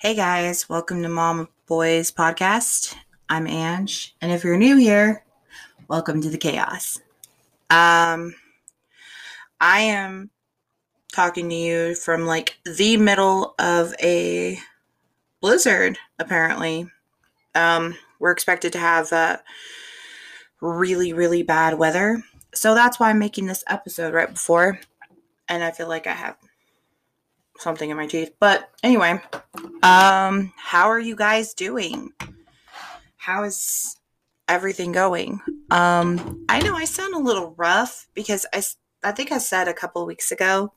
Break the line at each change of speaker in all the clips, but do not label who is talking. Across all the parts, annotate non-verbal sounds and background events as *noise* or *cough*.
Hey guys, welcome to Mom Boys Podcast. I'm Ange, and if you're new here, welcome to the chaos. Um, I am talking to you from like the middle of a blizzard, apparently. Um, we're expected to have uh, really, really bad weather. So that's why I'm making this episode right before. And I feel like I have something in my teeth. But anyway, um, how are you guys doing? How is everything going? Um, I know I sound a little rough because I, I think I said a couple weeks ago,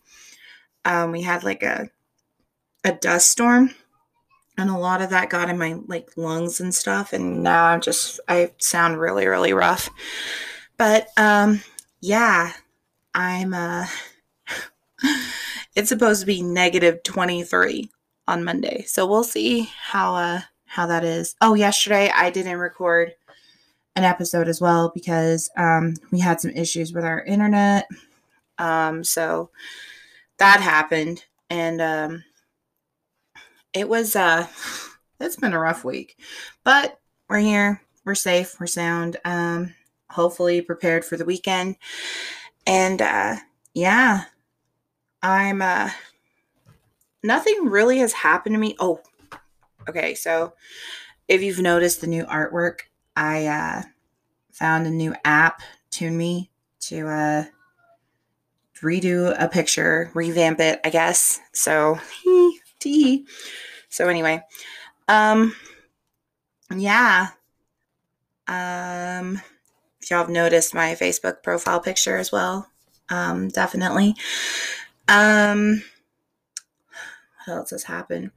um, we had like a a dust storm and a lot of that got in my like lungs and stuff and now i'm just i sound really really rough but um yeah i'm uh *laughs* it's supposed to be negative 23 on monday. So we'll see how uh how that is. Oh yesterday i didn't record an episode as well because um we had some issues with our internet. Um so that happened and um it was uh it's been a rough week but we're here. We're safe. We're sound. Um hopefully prepared for the weekend. And uh yeah i'm uh nothing really has happened to me oh okay so if you've noticed the new artwork i uh found a new app ToonMe to uh redo a picture revamp it i guess so. So anyway, um, yeah. Um, if y'all have noticed my Facebook profile picture as well, um, definitely. Um, what else has happened?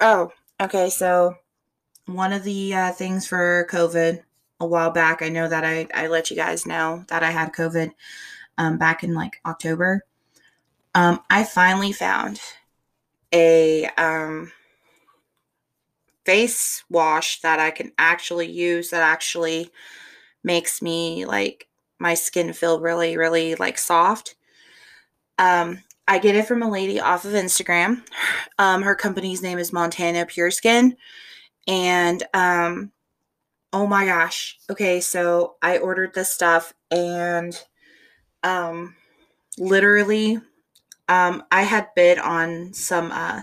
Oh, okay. So one of the uh, things for COVID a while back, I know that I I let you guys know that I had COVID um, back in like October. Um, I finally found a um, face wash that I can actually use that actually makes me like my skin feel really, really like soft. Um, I get it from a lady off of Instagram. Um, her company's name is Montana Pure Skin. And um, oh my gosh. Okay, so I ordered this stuff and um, literally um, I had bid on some uh,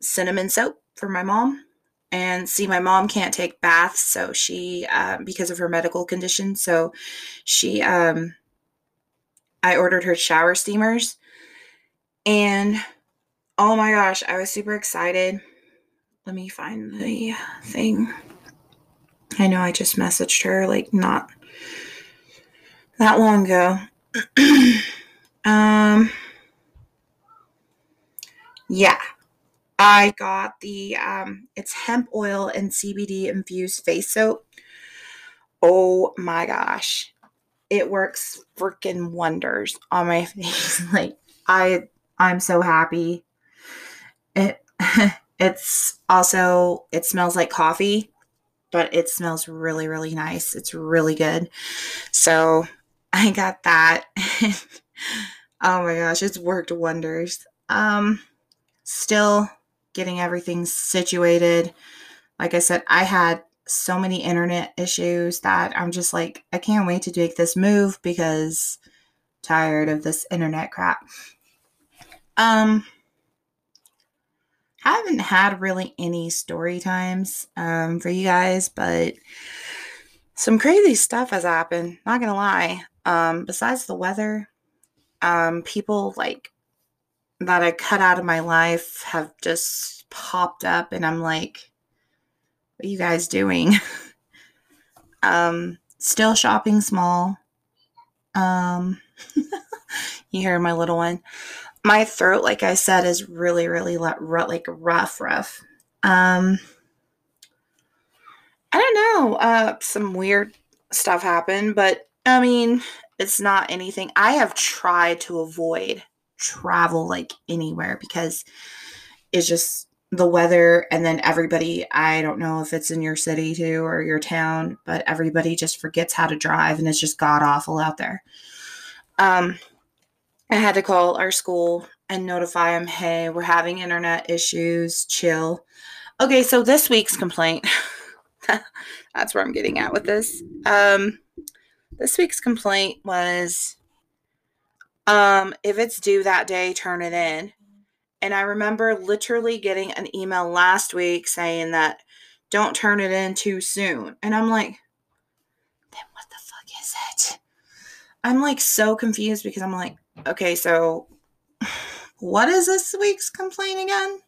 cinnamon soap for my mom. And see, my mom can't take baths, so she, uh, because of her medical condition, so she, um, I ordered her shower steamers. And oh my gosh, I was super excited. Let me find the thing. I know I just messaged her like not that long ago. *clears throat* um, yeah. I got the um it's hemp oil and CBD infused face soap. Oh my gosh. It works freaking wonders on my *laughs* face. like I I'm so happy. It *laughs* it's also it smells like coffee, but it smells really really nice. It's really good. So, *laughs* I got that. *laughs* oh my gosh, it's worked wonders. Um still getting everything situated. Like I said, I had so many internet issues that I'm just like, I can't wait to make this move because tired of this internet crap. Um haven't had really any story times um, for you guys, but some crazy stuff has happened. Not gonna lie. Um, besides the weather, um, people like that I cut out of my life have just popped up and I'm like what are you guys doing? *laughs* um still shopping small. Um *laughs* you hear my little one. My throat like I said is really really like rough rough. Um I don't know. Uh some weird stuff happened, but I mean, it's not anything I have tried to avoid travel like anywhere because it's just the weather and then everybody i don't know if it's in your city too or your town but everybody just forgets how to drive and it's just god awful out there um i had to call our school and notify them, hey, we're having internet issues, chill. Okay, so this week's complaint. *laughs* That's where I'm getting at with this. Um, this week's complaint was um, if it's due that day, turn it in. And I remember literally getting an email last week saying that don't turn it in too soon. And I'm like, then what the fuck is it? I'm like so confused because I'm like, okay, so what is this week's complaint again?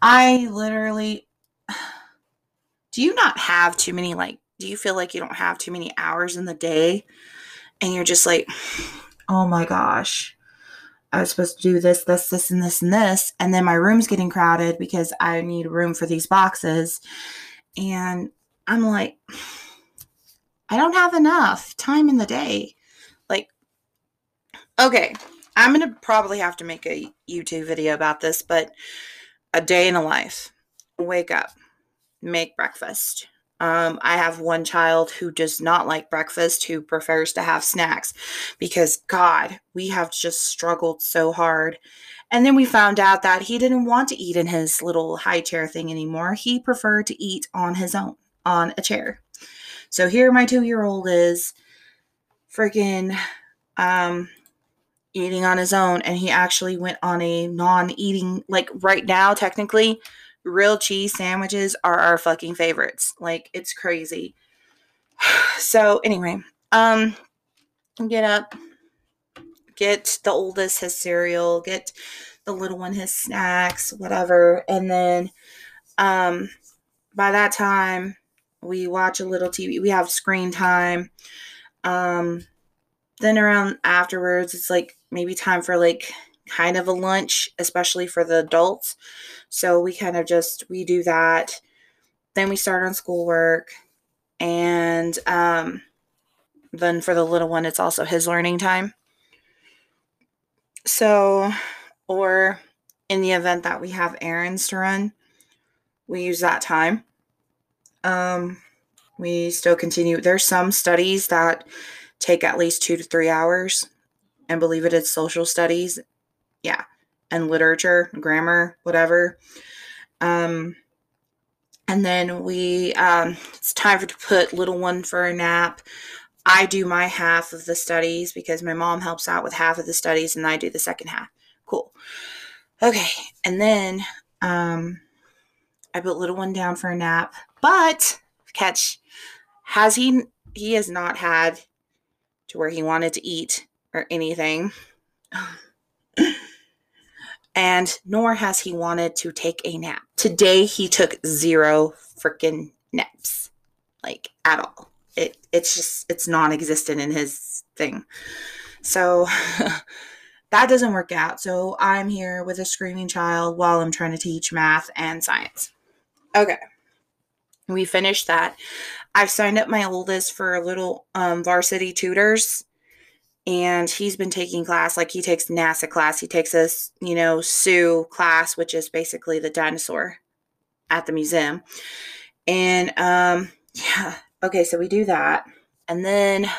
I literally do you not have too many like do you feel like you don't have too many hours in the day and you're just like oh my gosh I was supposed to do this, this, this, and this, and this. And then my room's getting crowded because I need room for these boxes. And I'm like, I don't have enough time in the day. Okay, I'm going to probably have to make a YouTube video about this, but a day in a life. Wake up, make breakfast. Um, I have one child who does not like breakfast, who prefers to have snacks because, God, we have just struggled so hard. And then we found out that he didn't want to eat in his little high chair thing anymore. He preferred to eat on his own, on a chair. So here my two year old is freaking um, eating on his own. And he actually went on a non eating, like right now, technically, real cheese sandwiches are our fucking favorites. Like it's crazy. *sighs* So anyway, um get up, get the oldest his cereal, get the little one his snacks, whatever, and then um by that time we watch a little TV. We have screen time. Um then around afterwards it's like maybe time for like kind of a lunch, especially for the adults. So we kind of just we do that. Then we start on schoolwork, and um, then for the little one, it's also his learning time. So, or in the event that we have errands to run, we use that time. Um, we still continue. There's some studies that take at least two to three hours, and believe it's social studies. Yeah, and literature, grammar, whatever. Um, and then we, um, it's time for to put little one for a nap. I do my half of the studies because my mom helps out with half of the studies and I do the second half. Cool. Okay. And then, um, I put little one down for a nap, but catch, has he, he has not had to where he wanted to eat or anything. and nor has he wanted to take a nap. Today he took zero freaking naps, like at all. It it's just it's non-existent in his thing. So *laughs* that doesn't work out. So I'm here with a screaming child while I'm trying to teach math and science. Okay. We finished that. I've signed up my oldest for a little um, varsity tutors and he's been taking class like he takes NASA class. He takes a you know, Sue class, which is basically the dinosaur at the museum. And um yeah, okay, so we do that. And then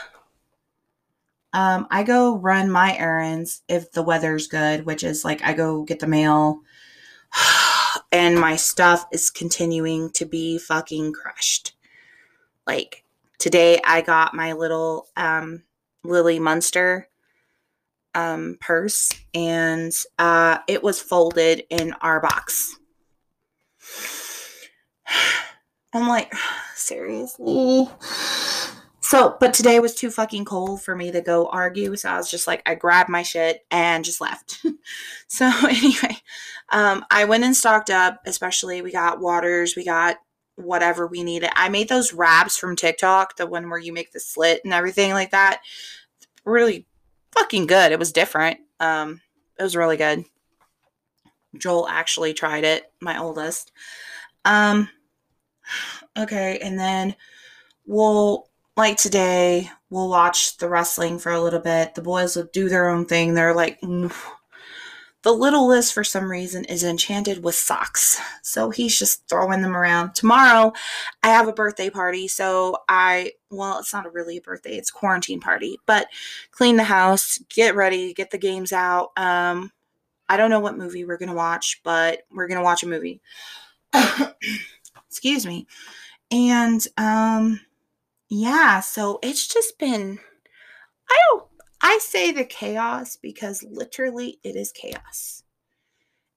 um I go run my errands if the weather's good, which is like I go get the mail *sighs* and my stuff is continuing to be fucking crushed. Like today I got my little um Lily Munster um, purse, and uh, it was folded in our box. *sighs* I'm like, *sighs* seriously? So, but today was too fucking cold for me to go argue. So I was just like, I grabbed my shit and just left. *laughs* so, *laughs* anyway, um, I went and stocked up, especially we got waters, we got whatever we needed. I made those wraps from TikTok, the one where you make the slit and everything like that. Really fucking good. It was different. Um, it was really good. Joel actually tried it, my oldest. Um, okay, and then we'll like today we'll watch the wrestling for a little bit. The boys will do their own thing. They're like, the little littlest, for some reason, is enchanted with socks. So he's just throwing them around. Tomorrow, I have a birthday party. So I, well, it's not really a birthday, it's quarantine party, but clean the house, get ready, get the games out. Um, I don't know what movie we're going to watch, but we're going to watch a movie. *coughs* Excuse me. And um yeah, so it's just been I don't I say the chaos because literally it is chaos.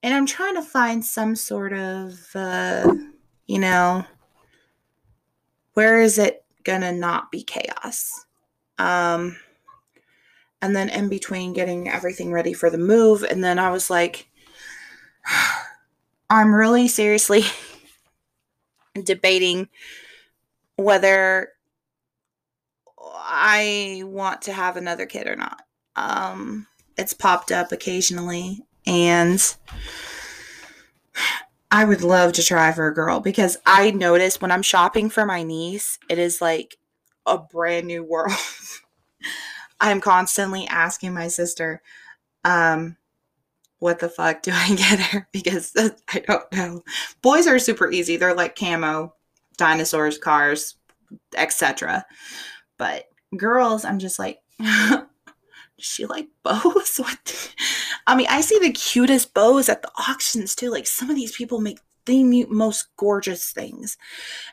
And I'm trying to find some sort of uh you know where is it going to not be chaos? Um and then in between getting everything ready for the move and then I was like *sighs* I'm really seriously *laughs* debating whether I want to have another kid or not. Um, it's popped up occasionally, and I would love to try for a girl because I notice when I'm shopping for my niece, it is like a brand new world. *laughs* I'm constantly asking my sister, um, what the fuck do I *laughs* get her? Because I don't know. Boys are super easy. They're like camo, dinosaurs, cars, etc. But girls, I'm just like, *laughs* does she like bows? *laughs* What? I mean, I see the cutest bows at the auctions too. Like some of these people make the most gorgeous things,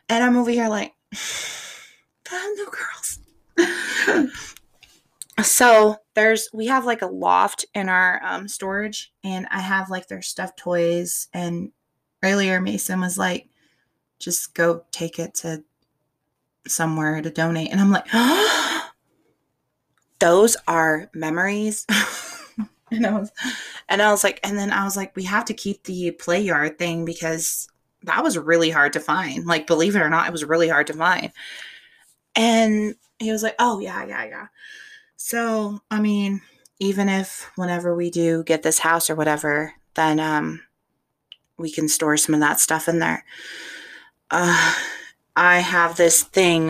and I'm over here like, *sighs* no girls. *laughs* so there's we have like a loft in our um, storage and i have like their stuffed toys and earlier mason was like just go take it to somewhere to donate and i'm like *gasps* those are memories. *laughs* And i was and i was like and then i was like we have to keep the play yard thing because that was really hard to find. Like believe it or not it was really hard to find. And he was like oh yeah yeah yeah. So, I mean, even if whenever we do get this house or whatever, then um, we can store some of that stuff in there. Uh, I have this thing,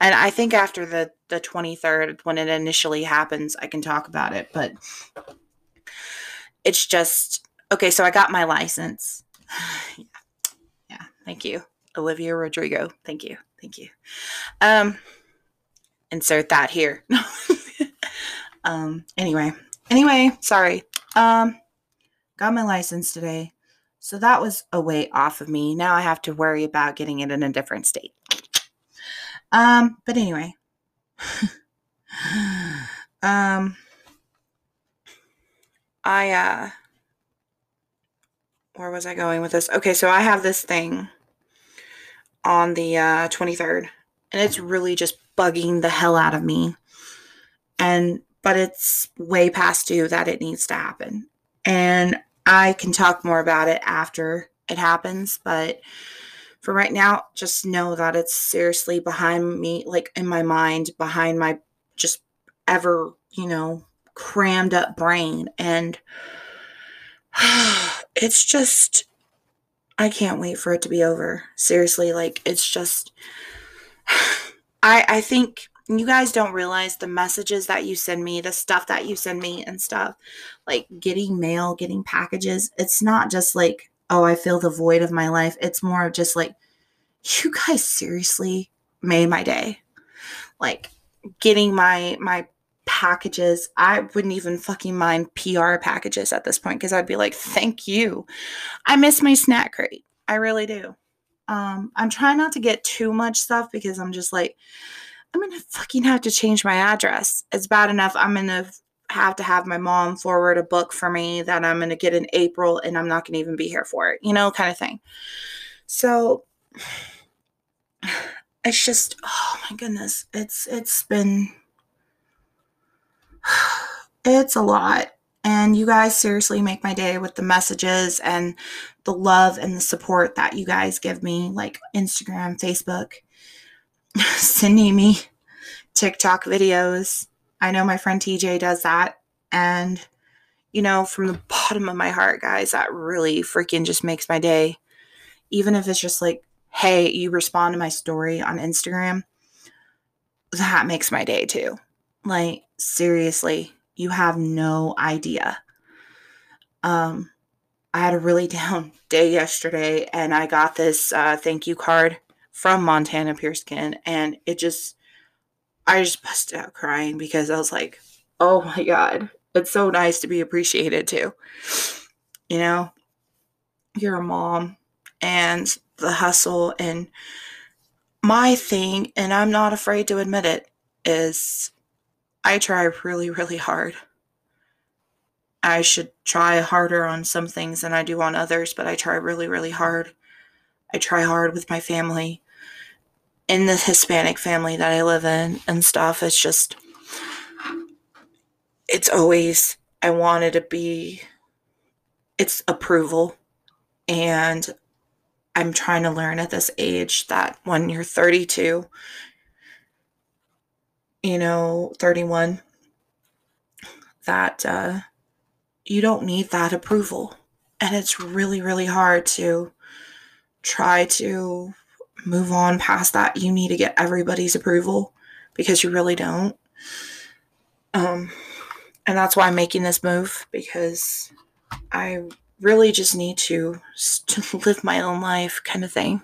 and I think after the the 23rd, when it initially happens, I can talk about it, but it's just okay. So I got my license. *sighs* yeah. yeah, thank you, Olivia Rodrigo. Thank you, thank you. Um, insert that here. *laughs* Um, anyway, anyway, sorry. Um, got my license today. So that was a weight off of me. Now I have to worry about getting it in a different state. Um, but anyway. *laughs* um I uh where was I going with this? Okay, so I have this thing on the uh 23rd and it's really just bugging the hell out of me. And but it's way past due that it needs to happen. And I can talk more about it after it happens, but for right now, just know that it's seriously behind me, like in my mind, behind my just ever, you know, crammed up brain. And *sighs* it's just, I can't wait for it to be over. Seriously, like it's just, *sighs* I, I think you guys don't realize the messages that you send me, the stuff that you send me and stuff, like getting mail, getting packages. It's not just like, oh, I feel the void of my life. It's more of just like, you guys seriously made my day. Like getting my my packages. I wouldn't even fucking mind PR packages at this point because I'd be like, thank you. I miss my snack crate. I really do. Um, I'm trying not to get too much stuff because I'm just like, I'm gonna fucking have to change my address. It's bad enough I'm gonna have to have my mom forward a book for me that I'm gonna get in April and I'm not gonna even be here for it, you know, kind of thing. So it's just oh my goodness. It's it's been it's a lot. And you guys seriously make my day with the messages and the love and the support that you guys give me, like Instagram, Facebook. *laughs* sending me TikTok videos. I know my friend TJ does that. And, you know, from the *laughs* bottom of my heart, guys, that really freaking just makes my day. Even if it's just like, hey, you respond to my story on Instagram, that makes my day too. Like, seriously, you have no idea. Um, I had a really *laughs* down day yesterday and I got this uh, thank you card from Montana Pureskin, and it just, I just busted out crying because I was like, oh my god, it's so nice to be appreciated too. You know, you're a mom and the hustle and my thing, and I'm not afraid to admit it, is I try really, really hard. I should try harder on some things than I do on others, but I try really, really hard. I try hard with my family. In the Hispanic family that I live in and stuff, it's just, it's always, I wanted to be, it's approval. And I'm trying to learn at this age that when you're 32, you know, 31, that uh, you don't need that approval. And it's really, really hard to try to move on past that. You need to get everybody's approval because you really don't. Um, and that's why I'm making this move because I really just need to, *laughs* to live my own life kind of thing.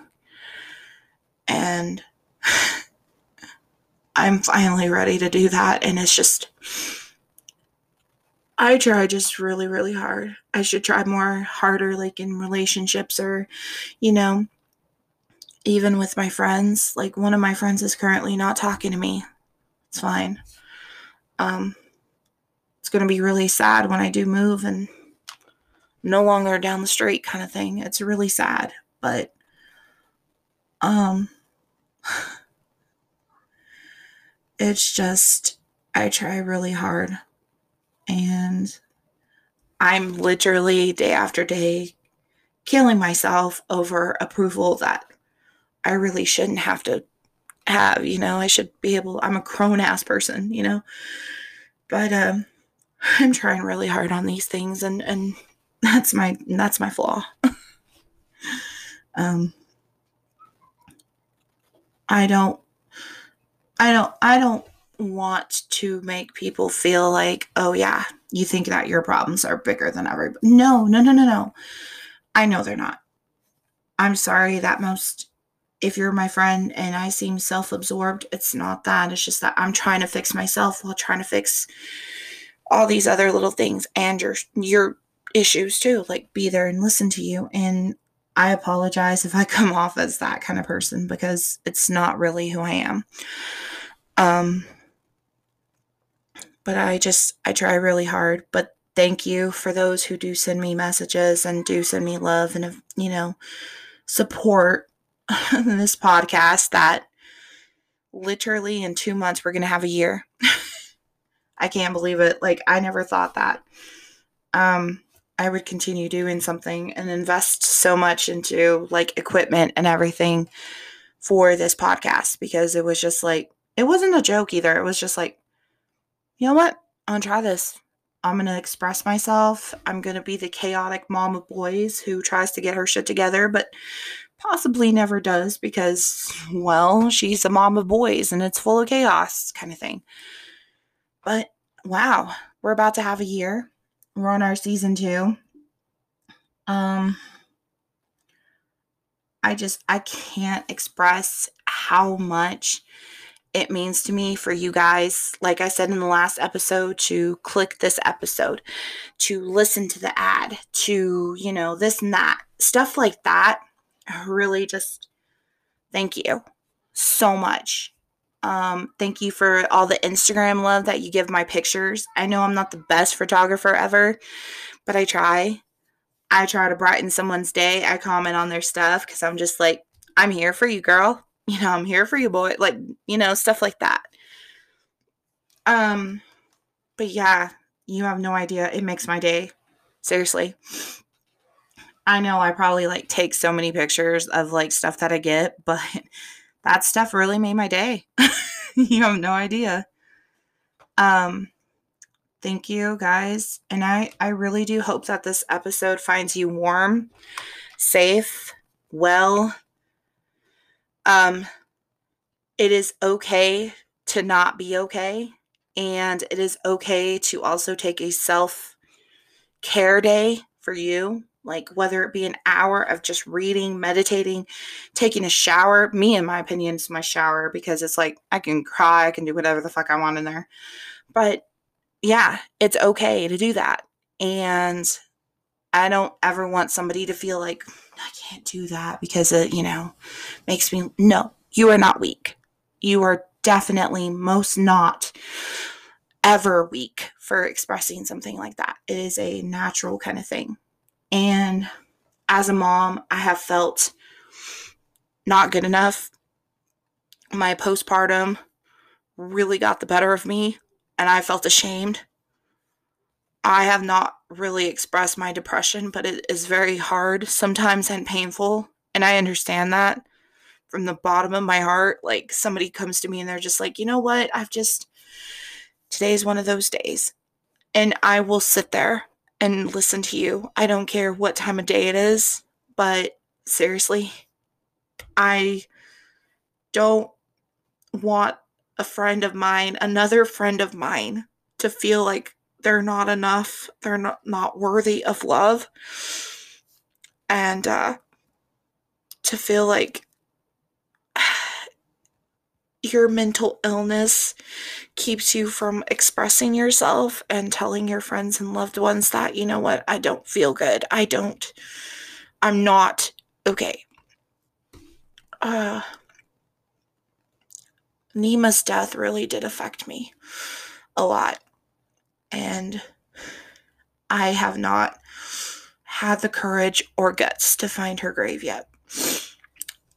And *sighs* I'm finally ready to do that. And it's just, I try just really, really hard. I should try more harder, like in relationships or, you know, even with my friends. Like one of my friends is currently not talking to me. It's fine. Um, it's going to be really sad when I do move and no longer down the street kind of thing. It's really sad, but um *sighs* it's just I try really hard and I'm literally day after day killing myself over approval that I really shouldn't have to have, you know. I should be able I'm a crone ass person, you know. But um *laughs* I'm trying really hard on these things and and *laughs* that's my that's my flaw. *laughs* um I don't I don't I don't want to make people feel like, "Oh yeah, you think that your problems are bigger than everybody." No, no, no, no, no. I know they're not. I'm sorry that most if you're my friend and I seem self-absorbed, it's not that. It's just that I'm trying to fix myself while trying to fix all these other little things and your your issues too, like be there and listen to you. And I apologize if I *laughs* come off as that kind of person because it's not really who I am. Um, but I just, I try really hard. But thank you for those who do send me messages and do send me love and, you know, support *laughs* this podcast that literally in two months we're going to have a year. *laughs* I can't believe it. Like, I never thought that. Um, I would continue doing something and invest so much into like equipment and everything for this podcast because it was just like, it wasn't a joke either. It was just like, you know what? I'm going to try this. I'm going to express myself. I'm going to be the chaotic mom of boys who tries to get her shit together, but possibly never does because, well, she's a mom of boys and it's full of chaos kind of thing. But wow, we're about to have a year we're on our season two. Um, I just, I can't express how much it means to me for you guys, like I said in the last episode, to click this episode, to listen to the ad, to, you know, this and that, stuff like that. Really just thank you so much. Um, thank you for all the Instagram love that you give my pictures. I know I'm not the best photographer ever, but I try. I try to brighten someone's day. I comment on their stuff because I'm just like, I'm here for you, girl. *laughs* You know, I'm here for you, boy. Like, you know, stuff like that. Um, but yeah, you have no idea. It makes my day. Seriously. I know I probably like take so many pictures of like stuff that I get, *laughs* but that stuff really made my day. *laughs* you have no idea. Um thank you guys and I I really do hope that this episode finds you warm, safe, well. Um it is okay to not be okay and it is okay to also take a self care day for you like whether it be an hour of just reading, meditating, taking a shower. Me, in my opinion, is my shower because it's like I can cry, I can do whatever the fuck I want in there. But yeah, it's okay to do that. And I don't ever want somebody to feel like I can't do that because it, you know, makes me no, you are not weak. You are definitely most not ever weak for expressing something like that. It is a natural kind of thing. And as a mom, I have felt not good enough. My postpartum really got the better of me, and I felt ashamed. I have not really expressed my depression, but it is very hard sometimes and painful. And I understand that from the bottom of my heart. Like somebody comes to me and they're just like, you know what? I've just, today's one of those days. And I will sit there and listen to you. I don't care what time of day it is, but seriously, I don't want a friend of mine, another friend of mine, to feel like they're not enough, they're not, not worthy of love, and uh, to feel like your mental illness keeps you from expressing yourself and telling your friends and loved ones that, you know what, I don't feel good. I don't, I'm not okay. Uh, Nima's death really did affect me a lot. And I have not had the courage or guts to find her grave yet.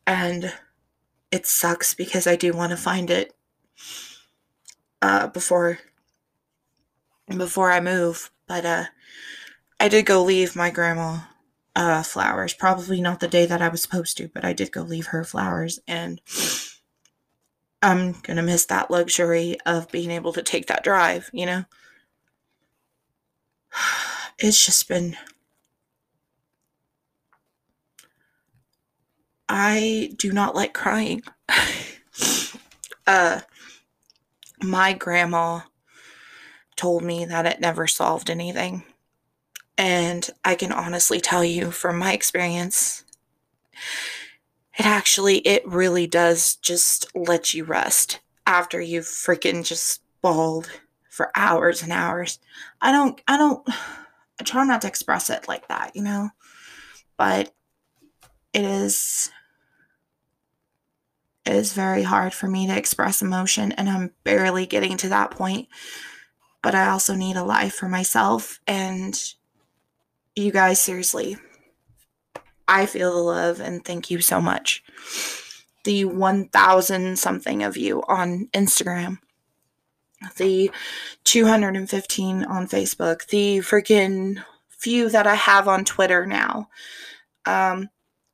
And it sucks because I do want to find it uh, before before I move. But uh, I did go leave my grandma uh, flowers. Probably not the day that I was supposed to, but I did go leave her flowers, and I'm gonna miss that luxury of being able to take that drive. You know, *sighs* it's just been. I do not like crying. *laughs* uh, my grandma told me that it never solved anything. And I can honestly tell you from my experience, it actually, it really does just let you rest after you've freaking just bawled for hours and hours. I don't, I don't, *sighs* I try not to express it like that, you know? But it is it is very hard for me to express emotion, and I'm barely getting to that point. But I also need a life for myself. And you guys, seriously, I feel the love and thank you so much. The 1,000 something of you on Instagram, the 215 on Facebook, the freaking few that I have on Twitter now. Um,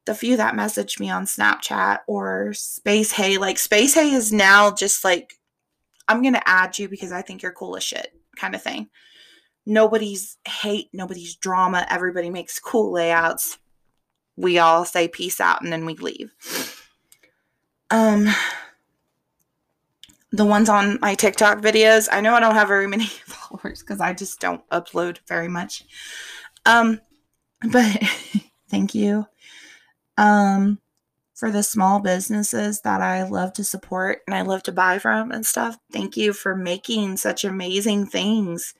the few that messaged me on Snapchat or SpaceHey, like SpaceHey is now just like, I'm to add you because I think you're cool as shit kind of thing. Nobody's hate, nobody's drama. Everybody makes cool layouts. We all say peace out and then we leave. Um, the ones on my TikTok videos, I know I don't have very many *laughs* followers because I just don't upload very much. Um, but *laughs* thank you um, for the small businesses that I love to support and I love to buy from and stuff. Thank you for making such amazing things.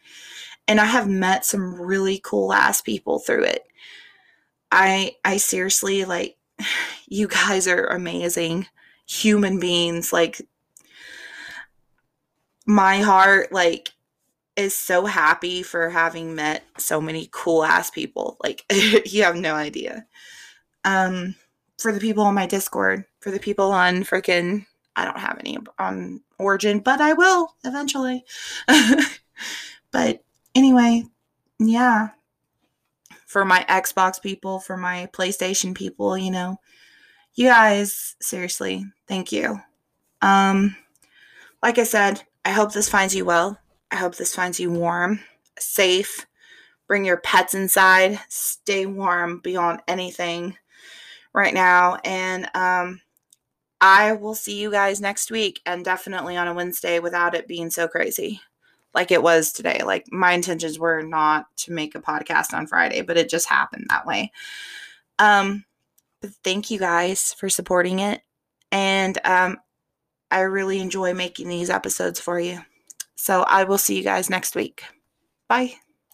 And I have met some really cool ass people through it. I I seriously like *sighs* you guys are amazing human beings like my heart like is so happy for having met so many cool ass people like *laughs* you have no idea um, for the people on my Discord, for the people on freaking, I don't have any on Origin, but I will eventually. *laughs* but anyway, yeah. For my Xbox people, for my PlayStation people, you know, you guys, seriously, thank you. Um, like I said, I hope this finds you well. I hope this finds you warm, safe. Bring your pets inside. Stay warm beyond anything right now. And um, I will see you guys next week and definitely on a Wednesday without it being so crazy like it was today. Like my intentions were not to make a podcast on Friday, but it just happened that way. Um, but thank you guys for supporting it. And um, I really enjoy making these episodes for you. So I will see you guys next week. Bye.